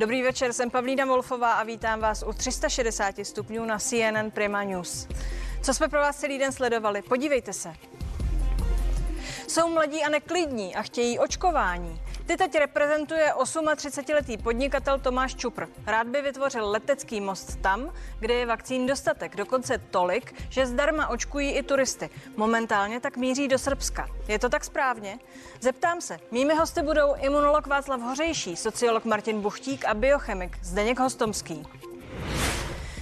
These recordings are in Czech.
Dobrý večer, jsem Pavlína Wolfová a vítám vás u 360 stupňů na CNN Prima News. Co jsme pro vás celý den sledovali? Podívejte se. Jsou mladí a neklidní a chtějí očkování. Ty teď reprezentuje 38-letý podnikatel Tomáš Čupr. Rád by vytvořil letecký most tam, kde je vakcín dostatek, dokonce tolik, že zdarma očkují i turisty. Momentálně tak míří do Srbska. Je to tak správně? Zeptám se. Mými hosty budou imunolog Václav Hořejší, sociolog Martin Buchtík a biochemik Zdeněk Hostomský.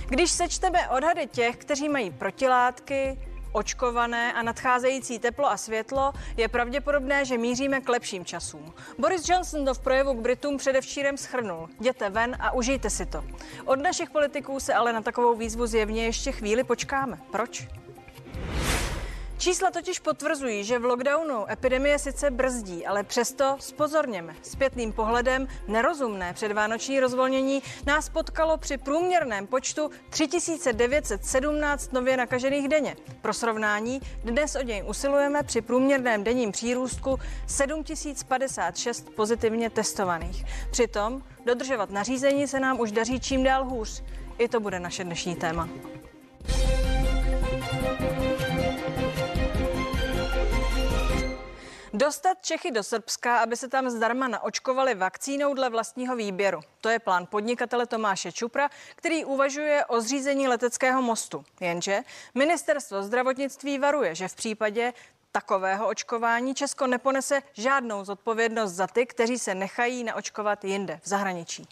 Když sečteme odhady těch, kteří mají protilátky, očkované a nadcházející teplo a světlo, je pravděpodobné, že míříme k lepším časům. Boris Johnson to v projevu k Britům předevčírem schrnul. Jděte ven a užijte si to. Od našich politiků se ale na takovou výzvu zjevně ještě chvíli počkáme. Proč? Čísla totiž potvrzují, že v lockdownu epidemie sice brzdí, ale přesto spozorněme. Zpětným pohledem nerozumné předvánoční rozvolnění nás potkalo při průměrném počtu 3917 nově nakažených denně. Pro srovnání, dnes o něj usilujeme při průměrném denním přírůstku 7056 pozitivně testovaných. Přitom dodržovat nařízení se nám už daří čím dál hůř. I to bude naše dnešní téma. Dostat Čechy do Srbska, aby se tam zdarma naočkovali vakcínou dle vlastního výběru. To je plán podnikatele Tomáše Čupra, který uvažuje o zřízení leteckého mostu. Jenže ministerstvo zdravotnictví varuje, že v případě takového očkování Česko neponese žádnou zodpovědnost za ty, kteří se nechají naočkovat jinde, v zahraničí.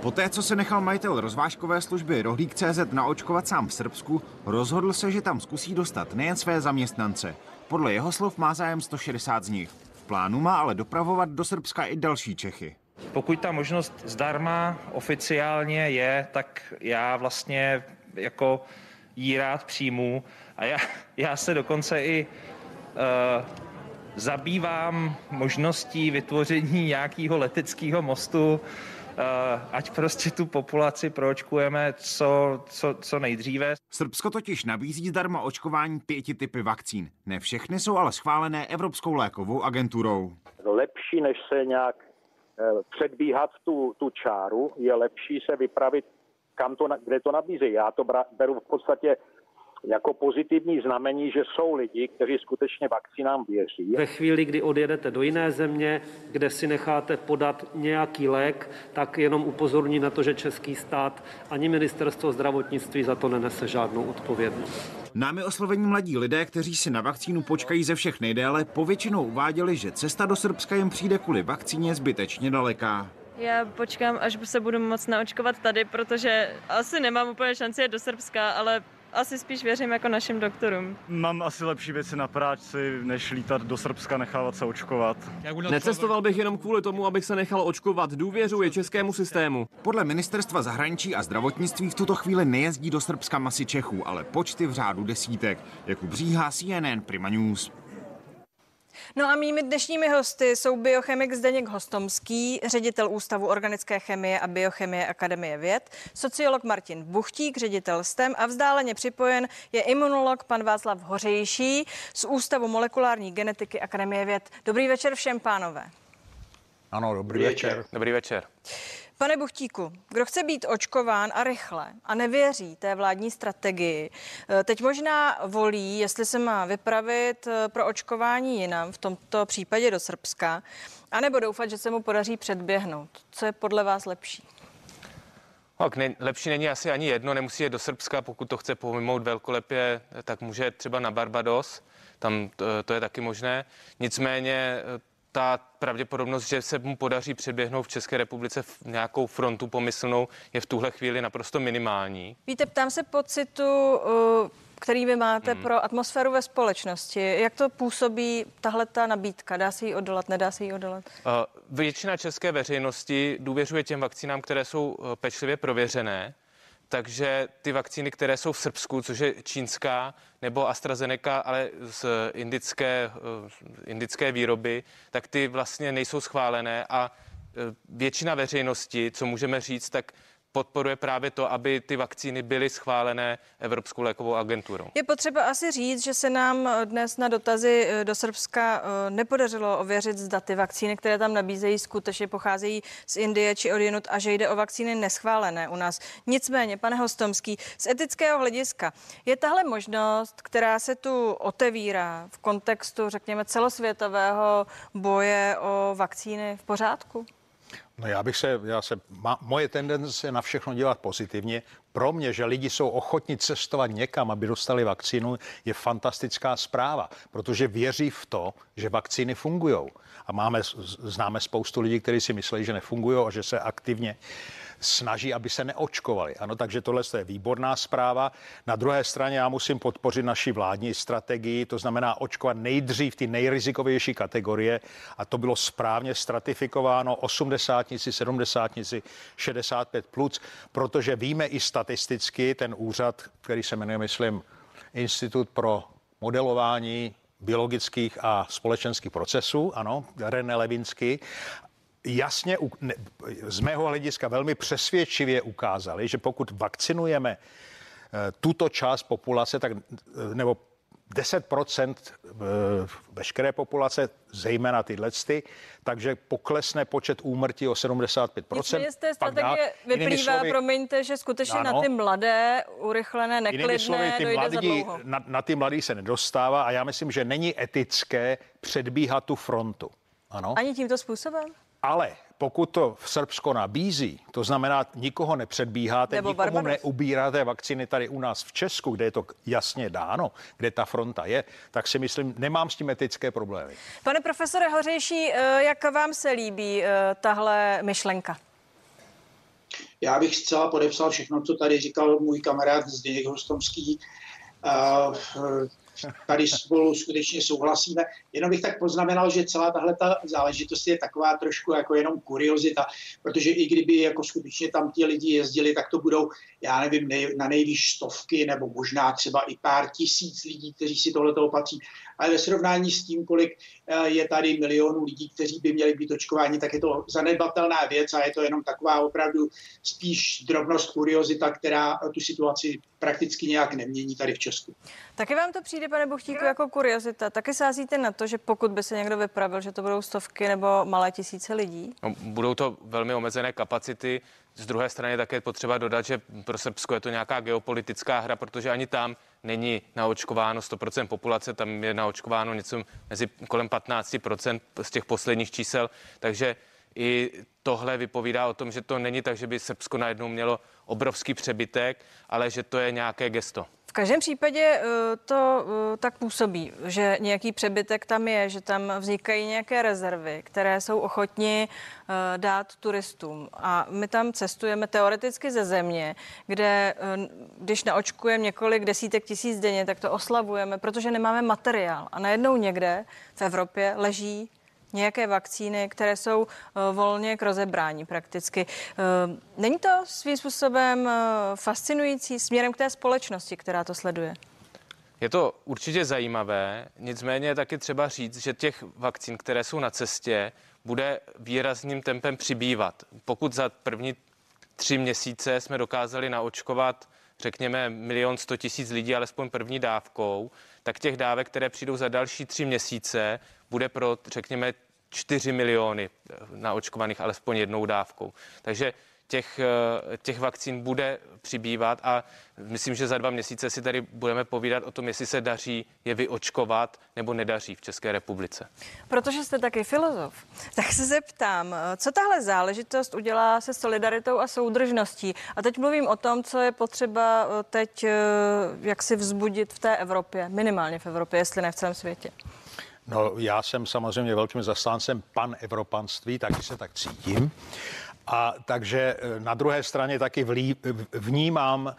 Poté, co se nechal majitel rozvážkové služby Rohlík CZ naočkovat sám v Srbsku, rozhodl se, že tam zkusí dostat nejen své zaměstnance. Podle jeho slov má zájem 160 z nich. V plánu má ale dopravovat do Srbska i další Čechy. Pokud ta možnost zdarma oficiálně je, tak já vlastně jako jí rád přijmu a já, já se dokonce i uh, zabývám možností vytvoření nějakého leteckého mostu ať prostě tu populaci proočkujeme co, co, co nejdříve. Srbsko totiž nabízí zdarma očkování pěti typy vakcín. Ne všechny jsou ale schválené Evropskou lékovou agenturou. Lepší, než se nějak eh, předbíhat tu, tu čáru, je lepší se vypravit, kam to, kde to nabízí. Já to beru v podstatě jako pozitivní znamení, že jsou lidi, kteří skutečně vakcínám věří. Ve chvíli, kdy odjedete do jiné země, kde si necháte podat nějaký lék, tak jenom upozorní na to, že český stát ani ministerstvo zdravotnictví za to nenese žádnou odpovědnost. Námi oslovení mladí lidé, kteří si na vakcínu počkají ze všech nejdéle, povětšinou uváděli, že cesta do Srbska jim přijde kvůli vakcíně zbytečně daleká. Já počkám, až se budu moc naočkovat tady, protože asi nemám úplně šanci jet do Srbska, ale asi spíš věřím jako našim doktorům. Mám asi lepší věci na práci, než lítat do Srbska, nechávat se očkovat. Necestoval bych jenom kvůli tomu, abych se nechal očkovat. Důvěřuji českému systému. Podle ministerstva zahraničí a zdravotnictví v tuto chvíli nejezdí do Srbska masy Čechů, ale počty v řádu desítek. Jakub Bříhá, CNN Prima News. No a mými dnešními hosty jsou biochemik Zdeněk Hostomský, ředitel Ústavu organické chemie a biochemie Akademie věd, sociolog Martin Buchtík, ředitel STEM a vzdáleně připojen je imunolog pan Václav Hořejší z Ústavu molekulární genetiky Akademie věd. Dobrý večer všem, pánové. Ano, dobrý, dobrý večer. večer. Dobrý večer. Pane Buchtíku, kdo chce být očkován a rychle a nevěří té vládní strategii, eh, teď možná volí, jestli se má vypravit eh, pro očkování jinam, v tomto případě do Srbska, anebo doufat, že se mu podaří předběhnout. Co je podle vás lepší? Tak ne, lepší není asi ani jedno, nemusí jít do Srbska, pokud to chce pojmout velkolepě, tak může třeba na Barbados, tam to, to je taky možné. Nicméně ta pravděpodobnost, že se mu podaří předběhnout v České republice v nějakou frontu pomyslnou, je v tuhle chvíli naprosto minimální. Víte, ptám se pocitu, uh, který vy máte hmm. pro atmosféru ve společnosti. Jak to působí tahle ta nabídka? Dá se jí odolat, nedá se jí odolat? Uh, většina české veřejnosti důvěřuje těm vakcínám, které jsou uh, pečlivě prověřené takže ty vakcíny, které jsou v Srbsku, což je čínská nebo AstraZeneca, ale z indické, eh, indické výroby, tak ty vlastně nejsou schválené a eh, většina veřejnosti, co můžeme říct, tak podporuje právě to, aby ty vakcíny byly schválené Evropskou lékovou agenturou. Je potřeba asi říct, že se nám dnes na dotazy eh, do Srbska eh, nepodařilo ověřit, zda ty vakcíny, které tam nabízejí, skutečně pocházejí z Indie či od jinut a že jde o vakcíny neschválené u nás. Nicméně, pane Hostomský, z etického hlediska je tahle možnost, která se tu otevírá v kontextu, řekněme, celosvětového boje o vakcíny v pořádku? No já bych se, já se, má, moje tendence je na všechno dělat pozitivně. Pro mě, že lidi jsou ochotni cestovat někam, aby dostali vakcínu, je fantastická zpráva, protože věří v to, že vakcíny fungují. A máme, známe spoustu lidí, kteří si myslí, že nefungují a že se aktivně snaží, aby se neočkovali. Ano, takže tohle je výborná zpráva. Na druhé straně já musím podpořit naši vládní strategii, to znamená očkovat nejdřív ty nejrizikovější kategorie a to bylo správně stratifikováno 80 70 65 plus, protože víme i statisticky ten úřad, který se jmenuje, myslím, Institut pro modelování biologických a společenských procesů, ano, René Levinsky, jasně z mého hlediska velmi přesvědčivě ukázali, že pokud vakcinujeme eh, tuto část populace, tak, eh, nebo 10% eh, veškeré populace, zejména tyhle, takže poklesne počet úmrtí o 75%. Nicméně z té strategie vyplývá, slovy, promiňte, že skutečně ano, na ty mladé, urychlené, neklidné slovy, ty dojde mladí, na, na ty mladí se nedostává a já myslím, že není etické předbíhat tu frontu. Ano? Ani tímto způsobem? Ale pokud to v Srbsko nabízí, to znamená, nikoho nepředbíháte, Nebo nikomu Barbaros. neubíráte vakciny tady u nás v Česku, kde je to jasně dáno, kde ta fronta je, tak si myslím, nemám s tím etické problémy. Pane profesore Hořejší, eh, jak vám se líbí eh, tahle myšlenka? Já bych zcela podepsal všechno, co tady říkal můj kamarád Zdeněk Hostomský. Tady spolu skutečně souhlasíme. Jenom bych tak poznamenal, že celá tahle ta záležitost je taková trošku jako jenom kuriozita, protože i kdyby jako skutečně tam ti lidi jezdili, tak to budou, já nevím, nej, na nejvýš stovky nebo možná třeba i pár tisíc lidí, kteří si tohle opatří. Ale ve srovnání s tím, kolik eh, je tady milionů lidí, kteří by měli být očkováni, tak je to zanedbatelná věc a je to jenom taková opravdu spíš drobnost, kuriozita, která tu situaci prakticky nějak nemění tady v Česku. Taky vám to přijde, pane Buchtíku, jako kuriozita. Taky sázíte na to, že pokud by se někdo vypravil, že to budou stovky nebo malé tisíce lidí? No, budou to velmi omezené kapacity. Z druhé strany také potřeba dodat, že pro Srbsko je to nějaká geopolitická hra, protože ani tam není naočkováno 100% populace, tam je naočkováno něco mezi kolem 15% z těch posledních čísel, takže i tohle vypovídá o tom, že to není tak, že by Srbsko najednou mělo obrovský přebytek, ale že to je nějaké gesto. V každém případě eh, to eh, tak působí, že nějaký přebytek tam je, že tam vznikají nějaké rezervy, které jsou ochotni eh, dát turistům. A my tam cestujeme teoreticky ze země, kde když naočkujeme několik desítek tisíc denně, tak to oslavujeme, protože nemáme materiál. A najednou někde v Evropě leží nějaké vakcíny, které jsou eh, volně k rozebrání prakticky. Eh, není to svým způsobem eh, fascinující směrem k té společnosti, která to sleduje? Je to určitě zajímavé, nicméně je taky třeba říct, že těch vakcín, které jsou na cestě, bude výrazným tempem přibývat. Pokud za první tři měsíce jsme dokázali naočkovat, řekněme, milion sto tisíc lidí alespoň první dávkou, tak těch dávek, které přijdou za další tři měsíce, bude pro, řekněme, 4 miliony eh, naočkovaných alespoň jednou dávkou. Takže těch, eh, těch vakcín bude přibývat a myslím, že za dva měsíce si tady budeme povídat o tom, jestli se daří je vyočkovat nebo nedaří v České republice. Protože jste taky filozof, tak se zeptám, eh, co tahle záležitost udělá se solidaritou a soudržností? A teď mluvím o tom, co je potřeba teď jak si vzbudit v té Evropě, minimálně v Evropě, jestli ne v celém světě. No, já jsem samozřejmě velkým zastáncem pan evropanství, taky se tak cítím. A takže eh, na druhé straně taky vlí, vnímám eh,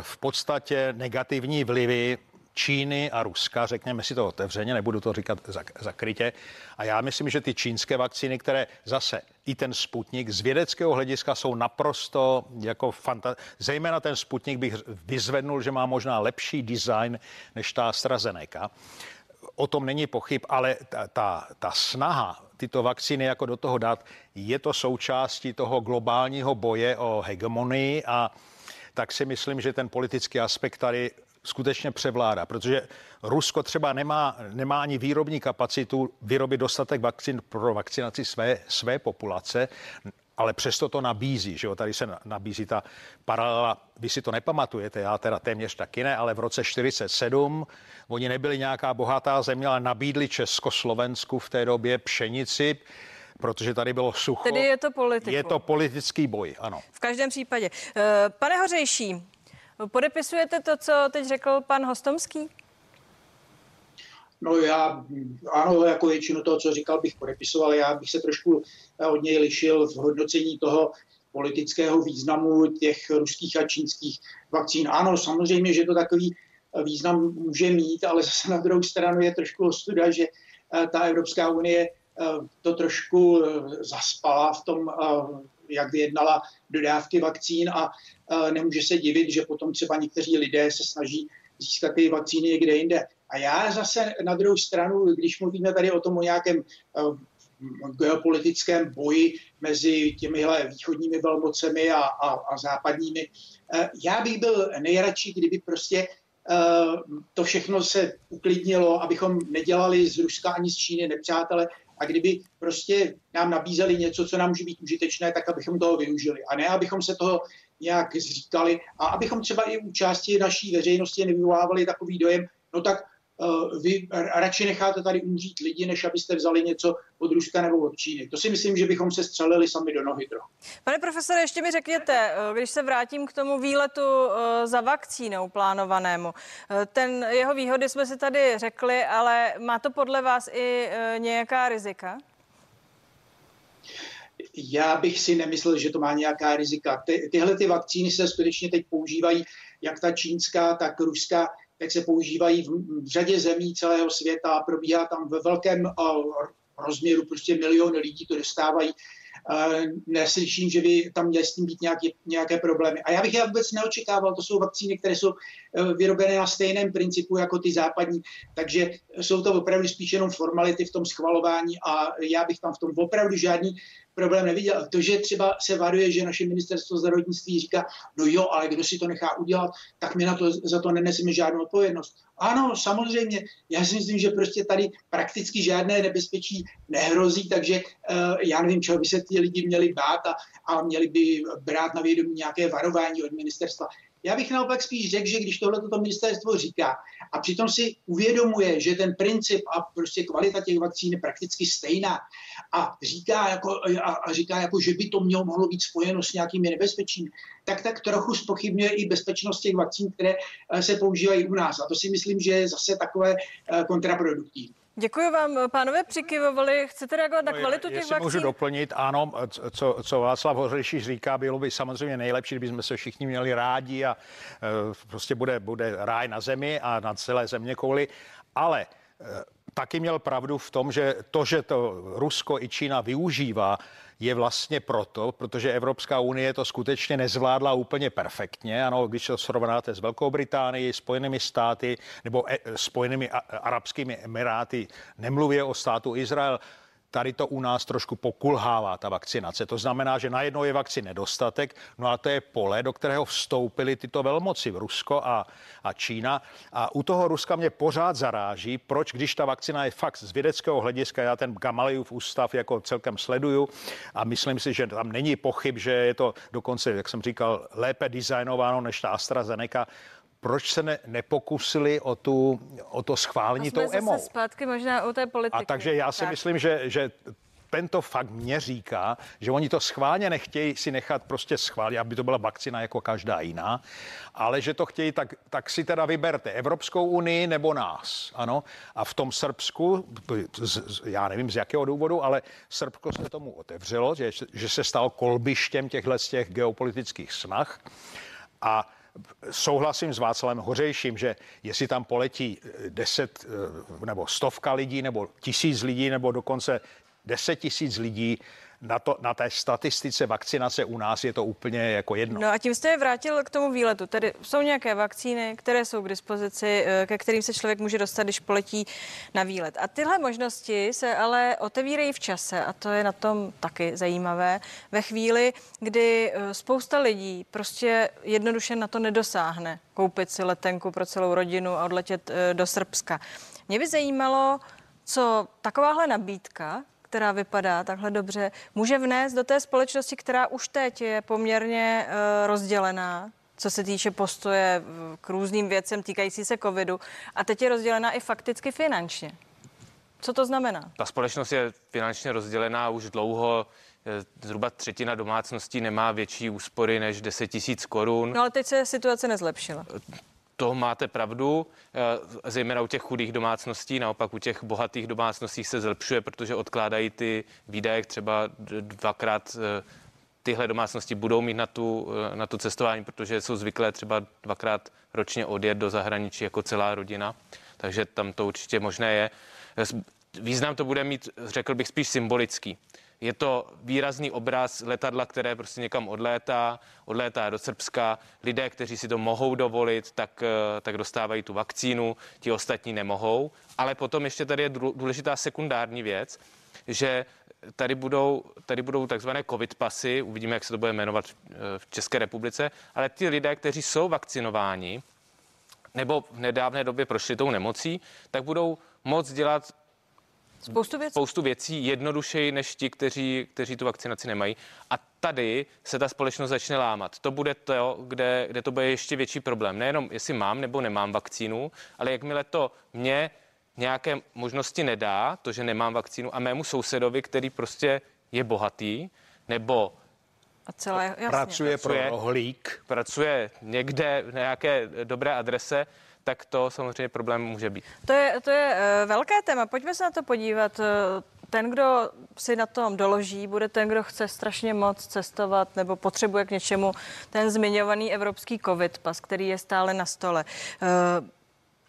v podstatě negativní vlivy Číny a Ruska, řekněme si to otevřeně, nebudu to říkat zakrytě. A já myslím, že ty čínské vakcíny, které zase i ten Sputnik z vědeckého hlediska jsou naprosto jako fanta- Zejména ten Sputnik bych vyzvednul, že má možná lepší design než ta AstraZeneca o tom není pochyb, ale ta, ta, ta snaha tyto vakcíny jako do toho dát, je to součástí toho globálního boje o hegemonii a tak si myslím, že ten politický aspekt tady skutečně převládá, protože Rusko třeba nemá, nemá ani výrobní kapacitu vyrobit dostatek vakcín pro vakcinaci své, své populace, ale přesto to nabízí, že jo, tady se nabízí ta paralela, vy si to nepamatujete, já teda téměř taky ne, ale v roce 47 oni nebyli nějaká bohatá země, ale nabídli Československu v té době pšenici, protože tady bylo sucho. Tedy je to politikum. Je to politický boj, ano. V každém případě. Eh, pane Hořejší, Podepisujete to, co teď řekl pan Hostomský? No já ano, jako většinu toho, co říkal, bych podepisoval. Já bych se trošku eh, od něj lišil v hodnocení toho politického významu těch ruských a čínských vakcín. Ano, samozřejmě, že to takový eh, význam může mít, ale zase na druhou stranu je trošku ostuda, že eh, ta Evropská unie to trošku zaspala v tom jak vyjednala dodávky vakcín a nemůže se divit, že potom třeba někteří lidé se snaží získat ty vakcíny někde jinde. A já zase na druhou stranu, když mluvíme tady o tom o nějakém geopolitickém boji mezi těmihle východními velmocemi a, a, a západními. Já bych byl nejradši, kdyby prostě to všechno se uklidnilo, abychom nedělali z Ruska ani z Číny nepřátele, a kdyby prostě nám nabízeli něco, co nám může být užitečné, tak abychom toho využili. A ne, abychom se toho nějak zříkali a abychom třeba i u části naší veřejnosti nevyvolávali takový dojem, no tak vy radši necháte tady umřít lidi, než abyste vzali něco od Ruska nebo od Číny. To si myslím, že bychom se střelili sami do nohy trochu. Pane profesore, ještě mi řekněte, eh, když se vrátím k tomu výletu eh, za vakcínou plánovanému, ten jeho výhody jsme si tady řekli, ale má to podle vás i nějaká rizika? Já bych si nemyslel, že to má nějaká rizika. Ty, tyhle ty vakcíny se skutečně teď používají, jak ta čínská, tak ruská, tak se používají v, v řadě zemí celého světa probíhá tam ve velkém uh, rozměru, prostě miliony lidí to dostávají. Uh, neslyším, že by tam měly s tím být nějaké, nějaké problémy. A já bych je vůbec neočekával, to jsou vakcíny, které jsou uh, vyrobené na stejném principu jako ty západní, takže jsou to opravdu spíš jenom formality v tom schvalování a já bych tam v tom opravdu žádný problém neviděl. To, že třeba se varuje, že naše ministerstvo zdravotnictví říká, no jo, ale kdo si to nechá udělat, tak my na to, za to neneseme žádnou odpovědnost. Ano, samozřejmě, já si myslím, že prostě tady prakticky žádné nebezpečí nehrozí, takže uh, já nevím, čeho by se ty lidi měli bát a, a měli by brát na vědomí nějaké varování od ministerstva. Já bych naopak spíš řekl, že když tohle toto ministerstvo říká a přitom si uvědomuje, že ten princip a prostě kvalita těch vakcín je prakticky stejná a říká jako, a, a říká jako, že by to mělo mohlo být spojeno s nějakými nebezpečími, tak tak trochu spochybňuje i bezpečnost těch vakcín, které eh, se používají u nás. A to si myslím, že je zase takové eh, kontraproduktivní. Děkuji vám, pánové, přikyvovali. Chcete reagovat na no, kvalitu těch vakcín? můžu doplnit, ano, co, co Václav Hořejší říká, bylo by samozřejmě nejlepší, kdybychom se všichni měli rádi a e, prostě bude, bude ráj na zemi a na celé země kouli, ale e, taky měl pravdu v tom, že to, že to Rusko i Čína využívá je vlastně proto, protože Evropská unie to skutečně nezvládla úplně perfektně. Ano, když to srovnáte s Velkou Británií, Spojenými státy nebo e, Spojenými arabskými emiráty, nemluvě o státu Izrael, tady to u nás trošku pokulhává, ta vakcinace. To znamená, že najednou je vakcín nedostatek, no a to je pole, do kterého vstoupily tyto velmoci, v Rusko a, a Čína. A u toho Ruska mě pořád zaráží, proč, když ta vakcina je fakt z vědeckého hlediska, já ten Gamaliův ústav jako celkem sleduju a myslím si, že tam není pochyb, že je to dokonce, jak jsem říkal, lépe designováno než ta AstraZeneca proč se ne, nepokusili o, tu, o to schválení tou EMO. zpátky možná o té politiky. A takže já si tak. myslím, že, že tento fakt mě říká, že oni to schválně nechtějí si nechat prostě schválit, aby to byla vakcina jako každá jiná, ale že to chtějí, tak, tak si teda vyberte Evropskou unii nebo nás. Ano. A v tom Srbsku, já nevím z jakého důvodu, ale Srbsko se tomu otevřelo, že, že se stal kolbištěm těchto z těch geopolitických snah. A souhlasím s Václavem Hořejším, že jestli tam poletí deset nebo stovka lidí, nebo tisíc lidí, nebo dokonce deset tisíc lidí, na, to, na té statistice vakcinace u nás je to úplně jako jedno. No a tím jste vrátil k tomu výletu. Tedy jsou nějaké vakcíny, které jsou k dispozici, eh, ke kterým se člověk může dostat, když poletí na výlet. A tyhle možnosti se ale otevírají v čase a to je na tom taky zajímavé. Ve chvíli, kdy eh, spousta lidí prostě jednoduše na to nedosáhne koupit si letenku pro celou rodinu a odletět eh, do Srbska. Mě by zajímalo, co takováhle nabídka, která vypadá takhle dobře, může vnést do té společnosti, která už teď je poměrně uh, rozdělená, co se týče postoje k různým věcem týkající se covidu a teď je rozdělená i fakticky finančně. Co to znamená? Ta společnost je finančně rozdělená už dlouho. Zhruba třetina domácností nemá větší úspory než 10 tisíc korun. No ale teď se situace nezlepšila. To máte pravdu, eh, zejména u těch chudých domácností, naopak u těch bohatých domácností se zlepšuje, protože odkládají ty výdaje třeba dvakrát eh, tyhle domácnosti budou mít na tu, eh, na tu cestování, protože jsou zvyklé třeba dvakrát ročně odjet do zahraničí jako celá rodina, takže tam to určitě možné je. Význam to bude mít, řekl bych, spíš symbolický. Je to výrazný obraz letadla, které prostě někam odlétá, odlétá do Srbska. Lidé, kteří si to mohou dovolit, tak, eh, tak dostávají tu vakcínu, ti ostatní nemohou. Ale potom ještě tady je důležitá sekundární věc, že tady budou, tady budou takzvané covid pasy, uvidíme, jak se to bude jmenovat v eh, České republice, ale ty lidé, kteří jsou vakcinováni, nebo v nedávné době prošli tou nemocí, tak budou moc dělat Spoustu věcí. Spoustu věcí jednodušeji než ti, kteří, kteří tu vakcinaci nemají. A tady se ta společnost začne lámat. To bude to, kde, kde to bude ještě větší problém. Nejenom jestli mám nebo nemám vakcínu, ale jakmile to mě nějaké možnosti nedá, to, že nemám vakcínu, a mému sousedovi, který prostě je bohatý, nebo a celé, jasně. Pracuje, pracuje pro rohlík. Pracuje někde v nějaké dobré adrese, tak to samozřejmě problém může být. To je, to je uh, velké téma. Pojďme se na to podívat. Uh, ten, kdo si na tom doloží, bude ten, kdo chce strašně moc cestovat nebo potřebuje k něčemu ten zmiňovaný evropský covid pas, který je stále na stole. Uh,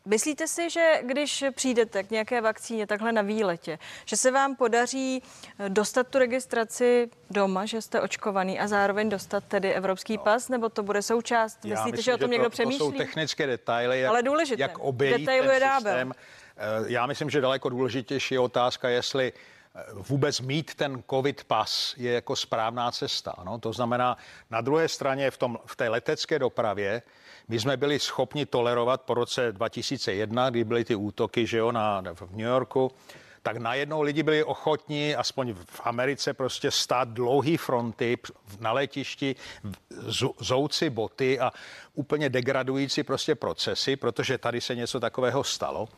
Myslíte si, že když přijdete k nějaké vakcíně takhle na výletě, že se vám podaří eh, dostat tu registraci doma, že jste očkovaný a zároveň dostat tedy evropský no. pas, nebo to bude součást? Já Myslíte, myslím, že o tom že někdo to, přemýšlí? To jsou technické detaily, jak, Ale důležité. jak obejít Detailu ten systém. Eh, já myslím, že daleko důležitější je otázka, jestli eh, vůbec mít ten covid pas je jako správná cesta. No? To znamená, na druhé straně v, tom, v té letecké dopravě my jsme byli schopni tolerovat po roce 2001, kdy byly ty útoky že jo, na, v New Yorku, tak najednou lidi byli ochotní, aspoň v Americe, prostě stát dlouhý fronty na letišti, zouci boty a úplně degradující prostě procesy, protože tady se něco takového stalo.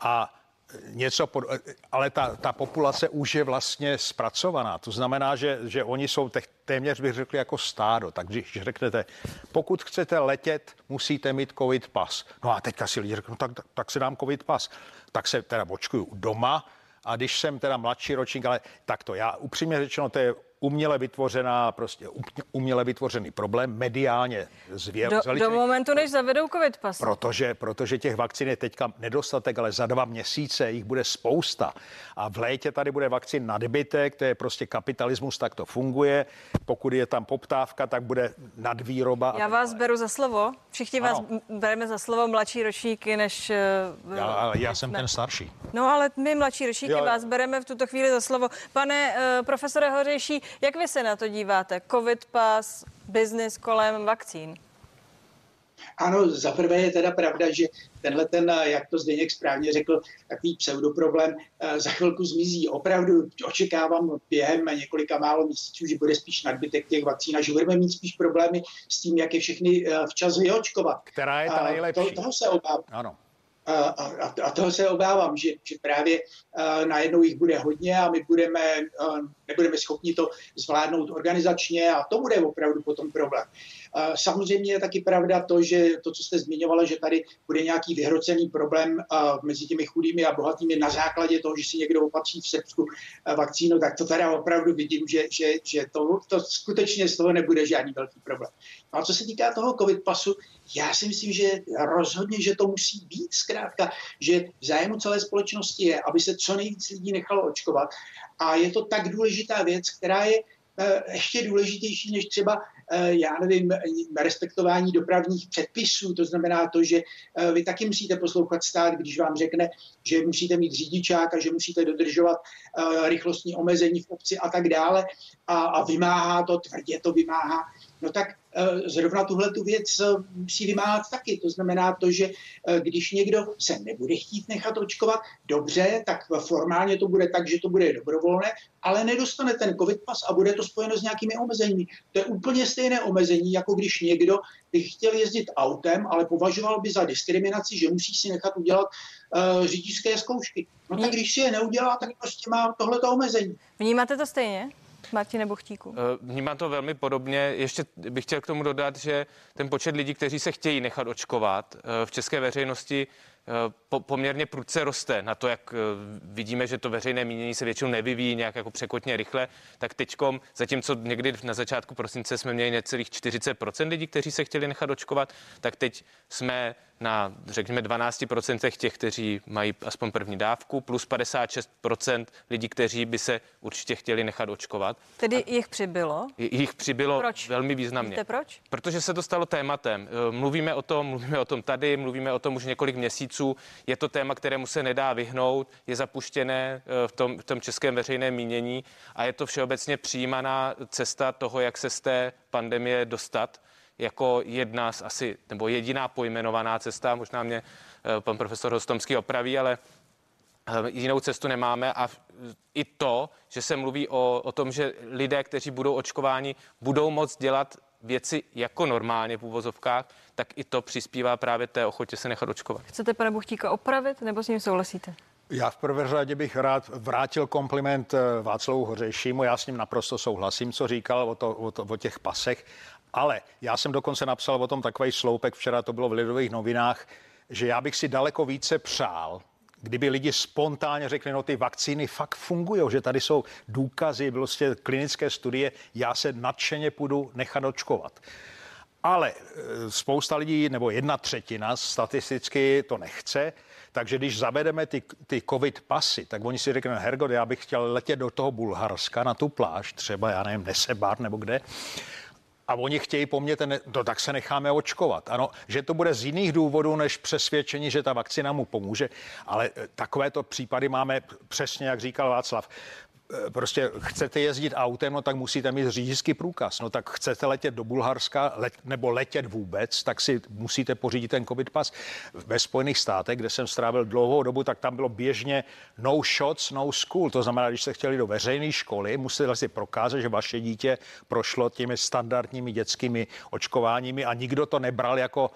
A něco, pod, ale ta, ta populace už je vlastně zpracovaná. To znamená, že, že oni jsou te, téměř bych řekl jako stádo. Tak když řeknete, pokud chcete letět, musíte mít covid pas. No a teďka si lidi řeknou, tak, tak, tak si dám covid pas. Tak se teda očkuju doma, a když jsem teda mladší ročník, ale tak to já upřímně řečeno, to je uměle vytvořená, prostě uměle vytvořený problém, mediálně zvěl. Do, do momentu, než zavedou covid pas. Protože, protože těch vakcín je teďka nedostatek, ale za dva měsíce jich bude spousta. A v létě tady bude vakcín nadbytek, to je prostě kapitalismus, tak to funguje. Pokud je tam poptávka, tak bude nadvýroba. Já vás beru za slovo. Všichni ano. vás bereme za slovo mladší ročníky, než... Uh, já, já jsem ne. ten starší. No ale my mladší ročníky já... vás bereme v tuto chvíli za slovo. Pane uh, profesore Hořejší, jak vy se na to díváte? Covid pas, biznis kolem vakcín? Ano, za prvé je teda pravda, že tenhle ten, jak to Zdeněk správně řekl, takový pseudoproblém eh, za chvilku zmizí. Opravdu očekávám během několika málo měsíců, že bude spíš nadbytek těch vakcín a že budeme mít spíš problémy s tím, jak je všechny eh, včas vyočkovat. Která je ta nejlepší? To, toho se obávám. Ano. A, a, a toho se obávám, že, že právě uh, najednou jich bude hodně a my budeme, uh, nebudeme schopni to zvládnout organizačně a to bude opravdu potom problém. Samozřejmě je taky pravda to, že to, co jste zmiňovala, že tady bude nějaký vyhrocený problém mezi těmi chudými a bohatými na základě toho, že si někdo opatří v Srbsku vakcínu, tak to teda opravdu vidím, že, že, že to, to skutečně z toho nebude žádný velký problém. No a co se týká toho covid pasu, já si myslím, že rozhodně, že to musí být zkrátka, že v zájmu celé společnosti je, aby se co nejvíc lidí nechalo očkovat a je to tak důležitá věc, která je eh, ještě důležitější než třeba, eh, já nevím, respektování dopravních předpisů. To znamená to, že eh, vy taky musíte poslouchat stát, když vám řekne, že musíte mít řidičák a že musíte dodržovat rychlostní omezení v obci a tak dále. A, a vymáhá to, tvrdě to vymáhá. No tak zrovna tuhle tu věc eh, musí vymáhat taky. To znamená to, že eh, když někdo se nebude chtít nechat očkovat, dobře, tak formálně to bude tak, že to bude dobrovolné, ale nedostane ten covid pas a bude to spojeno s nějakými omezeními. To je úplně stejné omezení, jako když někdo by chtěl jezdit autem, ale považoval by za diskriminaci, že musí si nechat udělat uh, řidičské zkoušky. No tak když si je neudělá, tak prostě má tohleto omezení. Vnímáte to stejně? Martine Bochtíku? Eh, vnímám to velmi podobně. Ještě bych chtěl k tomu dodat, že ten počet lidí, kteří se chtějí nechat očkovat eh, v české veřejnosti Eh, po, poměrně prudce roste. Na to, jak vidíme, že to veřejné mínění se většinou nevyvíjí nějak jako překotně rychle, tak teďkom, zatímco někdy na začátku prosince jsme měli necelých 40% lidí, kteří se chtěli nechat očkovat, tak teď jsme na, řekněme, 12% těch, kteří mají aspoň první dávku, plus 56% lidí, kteří by se určitě chtěli nechat očkovat. Tedy A jich přibylo? Jich přibylo proč? velmi významně. Víte proč? Protože se to stalo tématem. Eh, mluvíme o tom, mluvíme o tom tady, mluvíme o tom už několik měsíců. Je to téma, kterému se nedá vyhnout, je zapuštěné eh, v tom, v tom českém veřejném mínění a je to všeobecně přijímaná cesta toho, jak se z té pandemie dostat jako jedna z asi, nebo jediná pojmenovaná cesta, možná mě eh, pan profesor Hostomský opraví, ale eh, jinou cestu nemáme a i to, že se mluví o, o tom, že lidé, kteří budou očkováni, budou moct dělat věci jako normálně v úvozovkách, tak i to přispívá právě té ochotě se nechat očkovat. Chcete, pane Buchtíka, opravit nebo s ním souhlasíte? Já v prvé řadě bych rád vrátil kompliment eh, Václavu Hořejšímu. Já s ním naprosto souhlasím, co říkal o, to, o, to, o těch pasech. Ale já jsem dokonce napsal o tom takový sloupek, včera to bylo v Lidových novinách, že já bych si daleko více přál, kdyby lidi spontánně řekli, no ty vakcíny fakt fungují, že tady jsou důkazy, prostě klinické studie, já se nadšeně půjdu nechat očkovat. Ale e, spousta lidí, nebo jedna třetina statisticky to nechce, takže když zavedeme ty, ty covid pasy, tak oni si řeknou, Hergod, já bych chtěl letět do toho Bulharska na tu pláž, třeba, já nevím, Nesebar nebo kde, a oni chtějí po mně ten, to tak se necháme očkovat. Ano, že to bude z jiných důvodů, než přesvědčení, že ta vakcina mu pomůže, ale e, takovéto případy máme přesně, jak říkal Václav. Eh, prostě chcete jezdit autem, no tak musíte mít řidičský průkaz. No tak chcete letět do Bulharska let, nebo letět vůbec, tak si musíte pořídit ten covid pas. Ve Spojených státech, kde jsem strávil dlouhou dobu, tak tam bylo běžně no shots, no school. To znamená, když se chtěli do veřejné školy, museli si prokázat, že vaše dítě prošlo těmi standardními dětskými očkováními a nikdo to nebral jako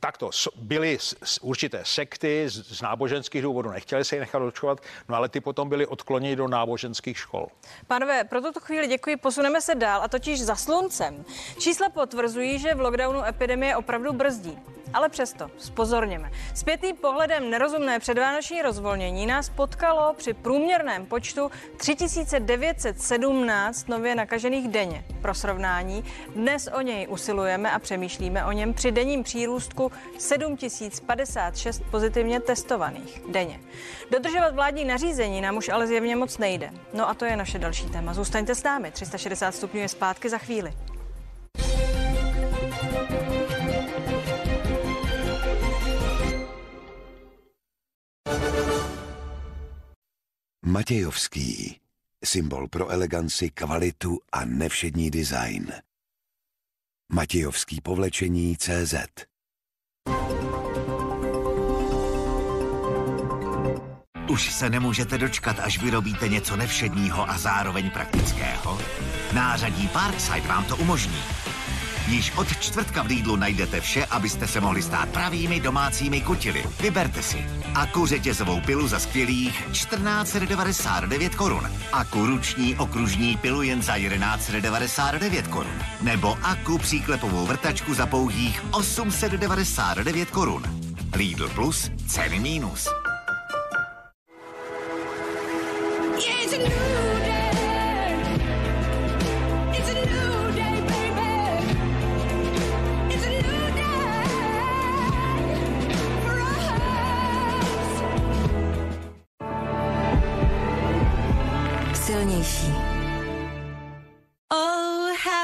takto byly určité sekty z, náboženských důvodů, nechtěli se je nechat očkovat, no ale ty potom byly odkloněny do náboženských škol. Pánové, pro tuto chvíli děkuji, posuneme se dál a totiž za sluncem. Čísla potvrzují, že v lockdownu epidemie opravdu brzdí. Ale přesto, spozorněme. Zpětým pohledem nerozumné předvánoční rozvolnění nás potkalo při průměrném počtu 3917 nově nakažených denně. Pro srovnání, dnes o něj usilujeme a přemýšlíme o něm při denním přírůstku 7056 pozitivně testovaných denně. Dodržovat vládní nařízení nám už ale zjevně moc nejde. No a to je naše další téma. Zůstaňte s námi. 360 stupňů je zpátky za chvíli. Matějovský. Symbol pro eleganci, kvalitu a nevšední design. Matějovský povlečení CZ. Už se nemůžete dočkat, až vyrobíte něco nevšedního a zároveň praktického? Nářadí Parkside vám to umožní. Již od čtvrtka v Lidlu najdete vše, abyste se mohli stát pravými domácími kutily. Vyberte si. Aku řetězovou pilu za skvělých 1499 korun. Aku ruční okružní pilu jen za 1199 korun. Nebo Aku příklepovou vrtačku za pouhých 899 korun. Lidl Plus, ceny mínus.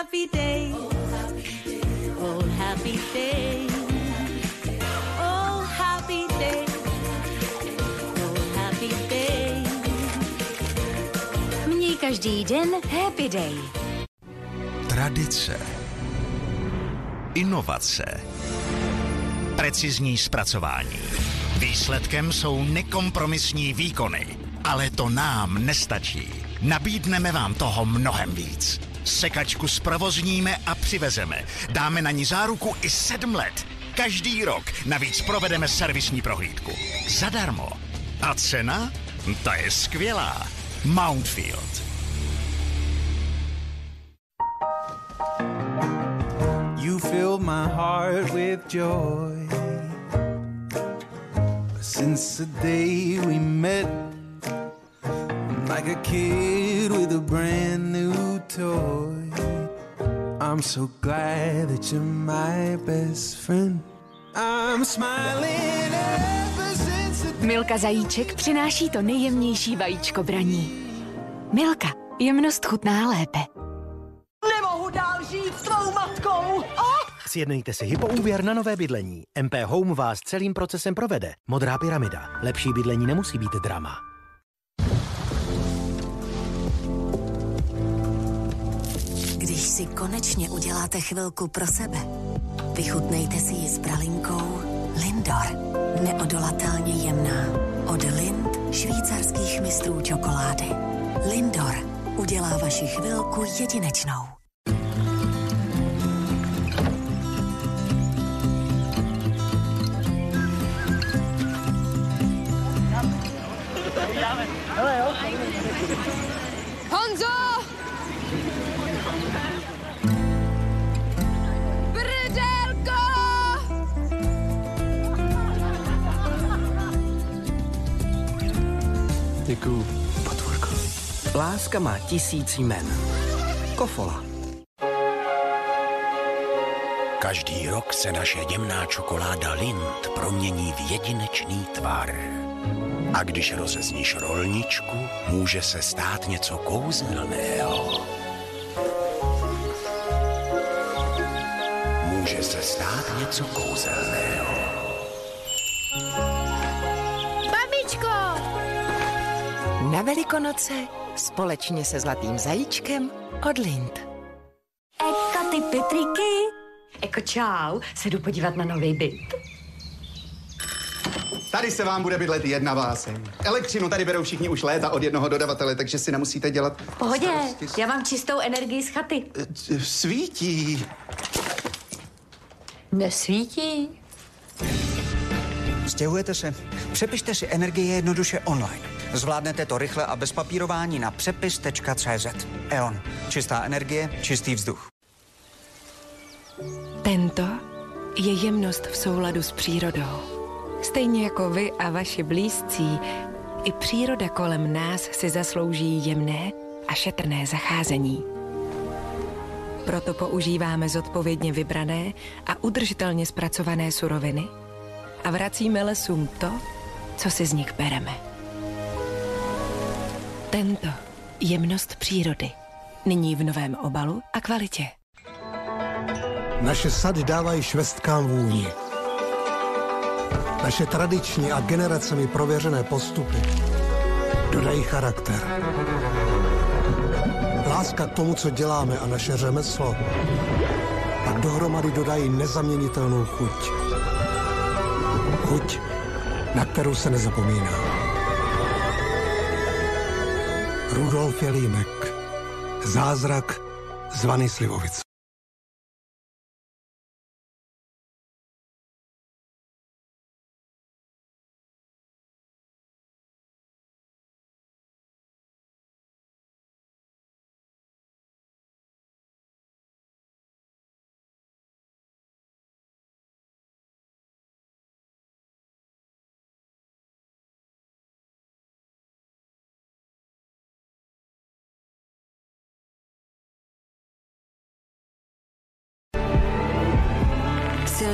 Happy day. Oh, happy day. Oh, happy day. Oh, happy day. Měj každý den happy day. Tradice. Inovace. Precizní zpracování. Výsledkem jsou nekompromisní výkony. Ale to nám nestačí. Nabídneme vám toho mnohem víc. Sekačku zprovozníme a přivezeme. Dáme na ní záruku i sedm let. Každý rok navíc provedeme servisní prohlídku. Zadarmo. A cena? Ta je skvělá. Mountfield. You fill my heart with joy. Since the day we met, like a kid with a brand new toy. I'm so glad that you're my best friend. I'm smiling ever since the Milka Zajíček přináší to nejjemnější vajíčko braní. Milka. Jemnost chutná lépe. Nemohu dál žít s tvou matkou! Oh! Sjednejte si hypoúvěr na nové bydlení. MP Home vás celým procesem provede. Modrá pyramida. Lepší bydlení nemusí být drama. Když si konečně uděláte chvilku pro sebe, vychutnejte si ji s pralinkou Lindor. Neodolatelně jemná. Od Lind, švýcarských mistrů čokolády. Lindor udělá vaši chvilku jedinečnou. Děkuju. Potvorko. Láska má tisíc jmen. Kofola. Každý rok se naše jemná čokoláda Lind promění v jedinečný tvar. A když rozezníš rolničku, může se stát něco kouzelného. Může se stát něco kouzelného. Na Velikonoce společně se Zlatým zajíčkem od Lind. Eko ty Petriky. Eko čau, se jdu podívat na nový byt. Tady se vám bude bydlet jedna váseň. Elektřinu tady berou všichni už léta od jednoho dodavatele, takže si nemusíte dělat... V pohodě, já mám čistou energii z chaty. Svítí. Nesvítí. Stěhujete se? Přepište si energie jednoduše online. Zvládnete to rychle a bez papírování na přepis.cz. E.ON. Čistá energie, čistý vzduch. Tento je jemnost v souladu s přírodou. Stejně jako vy a vaši blízcí, i příroda kolem nás si zaslouží jemné a šetrné zacházení. Proto používáme zodpovědně vybrané a udržitelně zpracované suroviny a vracíme lesům to, co si z nich bereme. Tento jemnost přírody. Nyní v novém obalu a kvalitě. Naše sady dávají švestkám vůni. Naše tradiční a generacemi prověřené postupy dodají charakter. Láska k tomu, co děláme a naše řemeslo pak dohromady dodají nezaměnitelnou chuť. Chuť, na kterou se nezapomíná. Rudolf Jelínek. Zázrak zvaný Slivovic.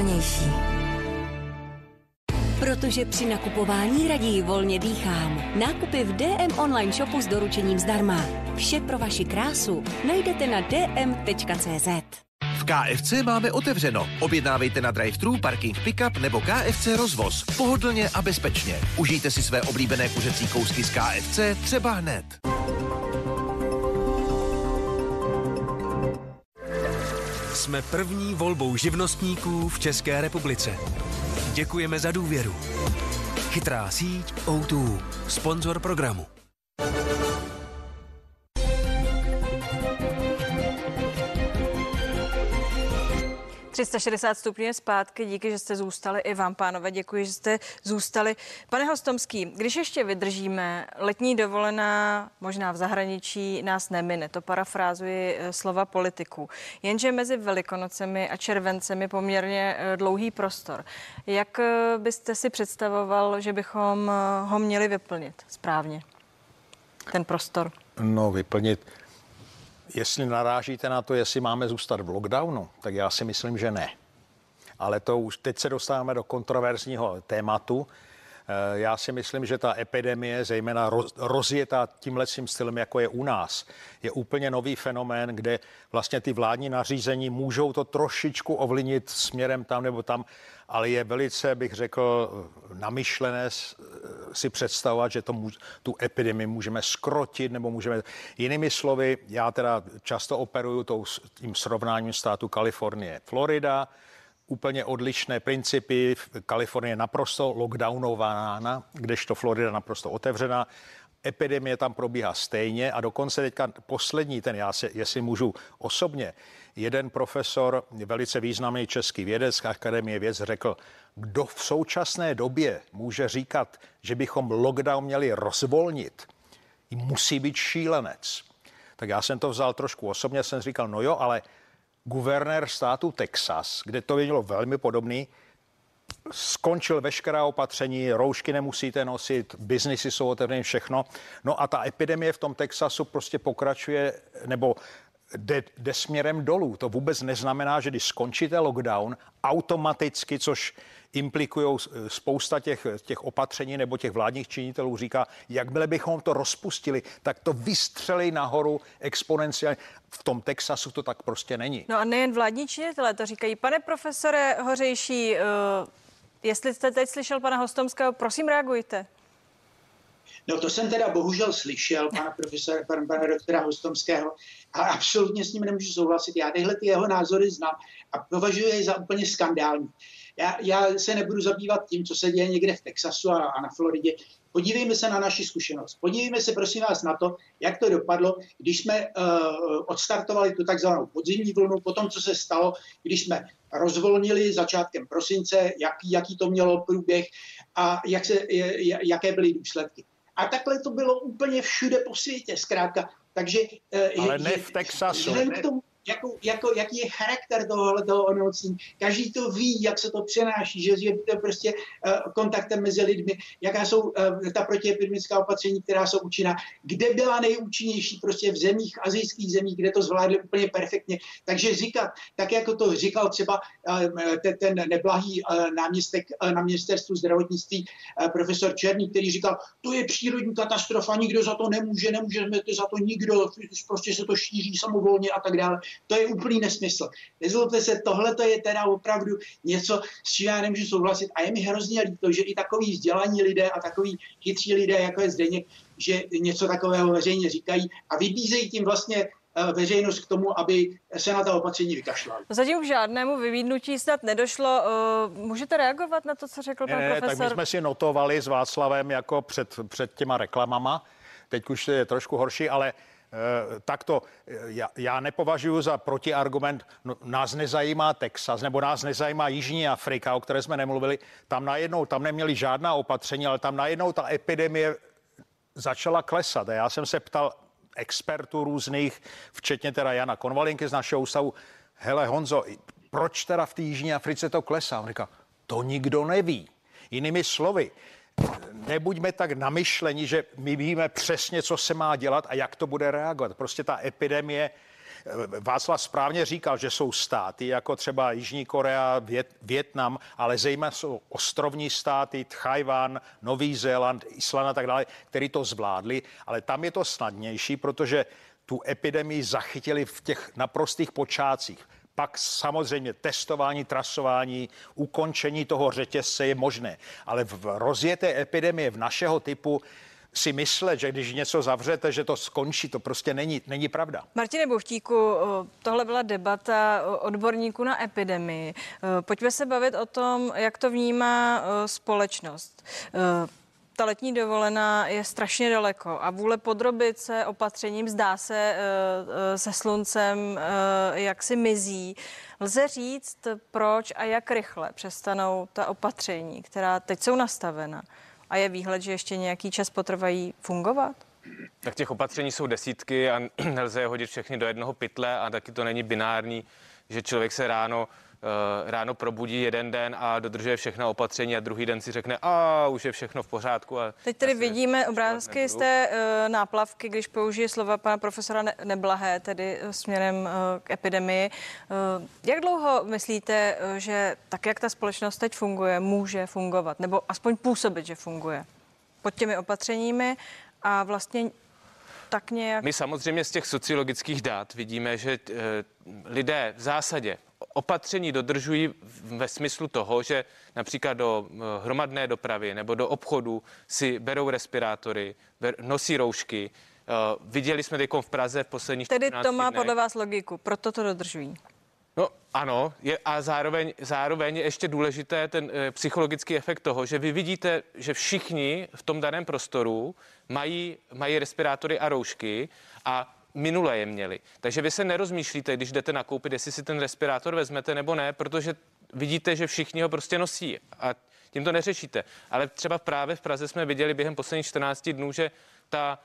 Silnější. Protože při nakupování raději volně dýchám. Nákupy v DM online shopu s doručením zdarma. Vše pro vaši krásu najdete na dm.cz. V KFC máme otevřeno. Objednávejte na drive-thru, parking pickup nebo KFC rozvoz. Pohodlně a bezpečně. Užijte si své oblíbené kuřecí kousky z KFC třeba hned. Jsme první volbou živnostníků v České republice. Děkujeme za důvěru. Chytrá síť O2, sponzor programu. 360 stupňů zpátky, díky, že jste zůstali. I vám, pánové, děkuji, že jste zůstali. Pane Hostomský, když ještě vydržíme, letní dovolená možná v zahraničí nás nemine, to parafrázuji eh, slova politiků. Jenže mezi Velikonocemi a červencemi poměrně eh, dlouhý prostor. Jak eh, byste si představoval, že bychom ho měli vyplnit správně? Ten prostor. No, vyplnit. Jestli narážíte na to, jestli máme zůstat v lockdownu, tak já si myslím, že ne. Ale to už teď se dostáváme do kontroverzního tématu. Eh, Já si myslím, že ta epidemie, zejména roz, rozjetá tímhle stylem, jako je u nás, je úplně nový fenomén, kde vlastně ty vládní nařízení můžou to trošičku ovlivnit směrem tam nebo tam, ale je velice, bych řekl, namyšlené s- si představovat, že to tu epidemii můžeme skrotit nebo můžeme... Jinými slovy, já teda často operuju tou, tím srovnáním státu Kalifornie, Florida, úplně odlišné principy. Kalifornie naprosto lockdownována, kdežto Florida naprosto otevřená. Epidemie tam probíhá stejně a dokonce teďka poslední ten, já se, jestli můžu osobně, jeden profesor, velice významný český vědec Akademie věc řekl, kdo v současné době může říkat, že bychom lockdown měli rozvolnit, musí být šílenec. Tak já jsem to vzal trošku osobně, jsem říkal, no jo, ale guvernér státu Texas, kde to bylo velmi podobný, skončil veškerá opatření, roušky nemusíte nosit, biznisy jsou otevřené, všechno. No a ta epidemie v tom Texasu prostě pokračuje, nebo jde, jde směrem dolů. To vůbec neznamená, že když skončíte lockdown, automaticky, což implikují spousta těch, těch opatření nebo těch vládních činitelů, říká, jakmile bychom to rozpustili, tak to vystřelí nahoru exponenciálně. V tom Texasu to tak prostě není. No a nejen vládní činitelé to říkají. Pane profesore Hořejší, uh, jestli jste teď slyšel pana Hostomského, prosím reagujte. No to jsem teda bohužel slyšel, pana profesora, pana, pana doktora Hostomského, a absolutně s ním nemůžu souhlasit. Já tyhle ty jeho názory znám a považuji je za úplně skandální. Já, já se nebudu zabývat tím, co se děje někde v Texasu a, a na Floridě. Podívejme se na naši zkušenost. Podívejme se prosím vás na to, jak to dopadlo, když jsme uh, odstartovali tu takzvanou podzimní vlnu, po tom, co se stalo, když jsme rozvolnili začátkem prosince, jaký, jaký to mělo průběh a jak se, je, jaké byly důsledky. A takhle to bylo úplně všude po světě, zkrátka. Takže, eh, Ale ne v Texasu. Vzhledem k tomu, jako, jako, jaký je charakter tohohle toho onemocnění. Každý to ví, jak se to přenáší, že je to prostě uh, kontaktem mezi lidmi, jaká jsou uh, ta protiepidemická opatření, která jsou účinná, kde byla nejúčinnější prostě v zemích, azijských zemích, kde to zvládli úplně perfektně. Takže říkat, tak jako to říkal třeba uh, ten, ten neblahý uh, náměstek uh, na ministerstvu zdravotnictví, uh, profesor Černý, který říkal, to je přírodní katastrofa, nikdo za to nemůže, nemůžeme to za to nikdo, prostě se to šíří samovolně a tak dále. To je úplný nesmysl. Nezlobte se, tohle to je teda opravdu něco, s čím já nemůžu souhlasit. A je mi hrozně líto, že i takový vzdělaní lidé a takový chytří lidé, jako je Zdeněk, že něco takového veřejně říkají a vybízejí tím vlastně eh, veřejnost k tomu, aby se na ta opatření vykašlali. Zatím k žádnému vyvídnutí snad nedošlo. Uh, můžete reagovat na to, co řekl pan Ne, ne, tak profesor? my jsme si notovali s Václavem jako před, před těma reklamama. Teď už je trošku horší, ale eh, takto, eh, já, já nepovažuji za protiargument, no, nás nezajímá Texas, nebo nás nezajímá Jižní Afrika, o které jsme nemluvili. Tam najednou, tam neměli žádná opatření, ale tam najednou ta epidemie začala klesat. A já jsem se ptal expertů různých, včetně teda Jana Konvalinky z našeho ústavu, hele Honzo, proč teda v té Jižní Africe to klesá? On říká, to nikdo neví. Jinými slovy, nebuďme tak namyšleni, že my víme přesně, co se má dělat a jak to bude reagovat. Prostě ta epidemie Václav správně říkal, že jsou státy jako třeba Jižní Korea, Vět, Větnam, ale zejména jsou ostrovní státy, Tchajvan, Nový Zéland, Island a tak dále, který to zvládli, ale tam je to snadnější, protože tu epidemii zachytili v těch naprostých počátcích. Pak samozřejmě testování, trasování, ukončení toho řetězce je možné. Ale v rozjeté epidemie v našeho typu si myslet, že když něco zavřete, že to skončí, to prostě není, není pravda. Martine Buchtíku, tohle byla debata odborníků na epidemii. Pojďme se bavit o tom, jak to vnímá společnost ta letní dovolená je strašně daleko a vůle podrobit se opatřením zdá se se sluncem, jak si mizí. Lze říct, proč a jak rychle přestanou ta opatření, která teď jsou nastavena a je výhled, že ještě nějaký čas potrvají fungovat? Tak těch opatření jsou desítky a nelze je hodit všechny do jednoho pytle a taky to není binární, že člověk se ráno Eh, ráno probudí jeden den a dodržuje všechna opatření a druhý den si řekne, a už je všechno v pořádku. A Teď tedy vidíme obrázky z té uh, náplavky, když použije slova pana profesora ne- Neblahé, tedy směrem uh, k epidemii. Uh, jak dlouho myslíte, že tak, jak ta společnost teď funguje, může fungovat, nebo aspoň působit, že funguje? Pod těmi opatřeními a vlastně tak nějak... My samozřejmě z těch sociologických dát vidíme, že lidé v zásadě opatření dodržují ve smyslu toho, že například do eh, hromadné dopravy nebo do obchodu si berou respirátory, nosí roušky. Eh, viděli jsme teď v Praze v posledních Tedy to má dnech. podle vás logiku, proto to dodržují. No ano, je, a zároveň, zároveň je ještě důležité ten e, psychologický efekt toho, že vy vidíte, že všichni v tom daném prostoru mají, mají respirátory a roušky a minule je měli. Takže vy se nerozmýšlíte, když jdete nakoupit, jestli si ten respirátor vezmete nebo ne, protože vidíte, že všichni ho prostě nosí a tím to neřešíte. Ale třeba právě v Praze jsme viděli během posledních 14 dnů, že ta,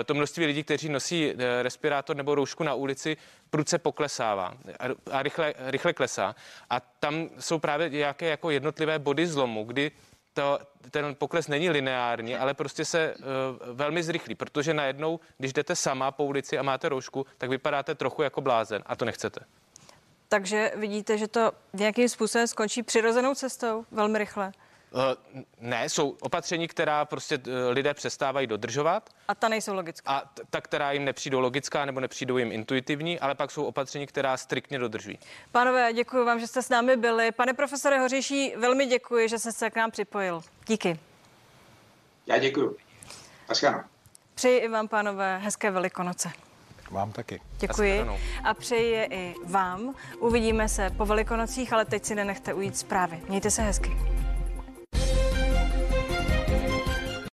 eh, to množství lidí, kteří nosí eh, respirátor nebo roušku na ulici, prudce poklesává a rychle, rychle klesá. A tam jsou právě nějaké jako jednotlivé body zlomu, kdy to, ten pokles není lineární, ale prostě se uh, velmi zrychlí, protože najednou, když jdete sama po ulici a máte roušku, tak vypadáte trochu jako blázen a to nechcete. Takže vidíte, že to nějakým způsobem skončí přirozenou cestou velmi rychle. Uh, ne, jsou opatření, která prostě uh, lidé přestávají dodržovat. A ta nejsou logická. A ta, která jim nepřijdou logická nebo nepřijdou jim intuitivní, ale pak jsou opatření, která striktně dodržují. Pánové, děkuji vám, že jste s námi byli. Pane profesore Hořejší, velmi děkuji, že jste se k nám připojil. Díky. Já děkuji. Paskano. Přeji i vám, pánové, hezké velikonoce. Vám taky. Děkuji a přeji je i vám. Uvidíme se po velikonocích, ale teď si nenechte ujít zprávy. Mějte se hezky.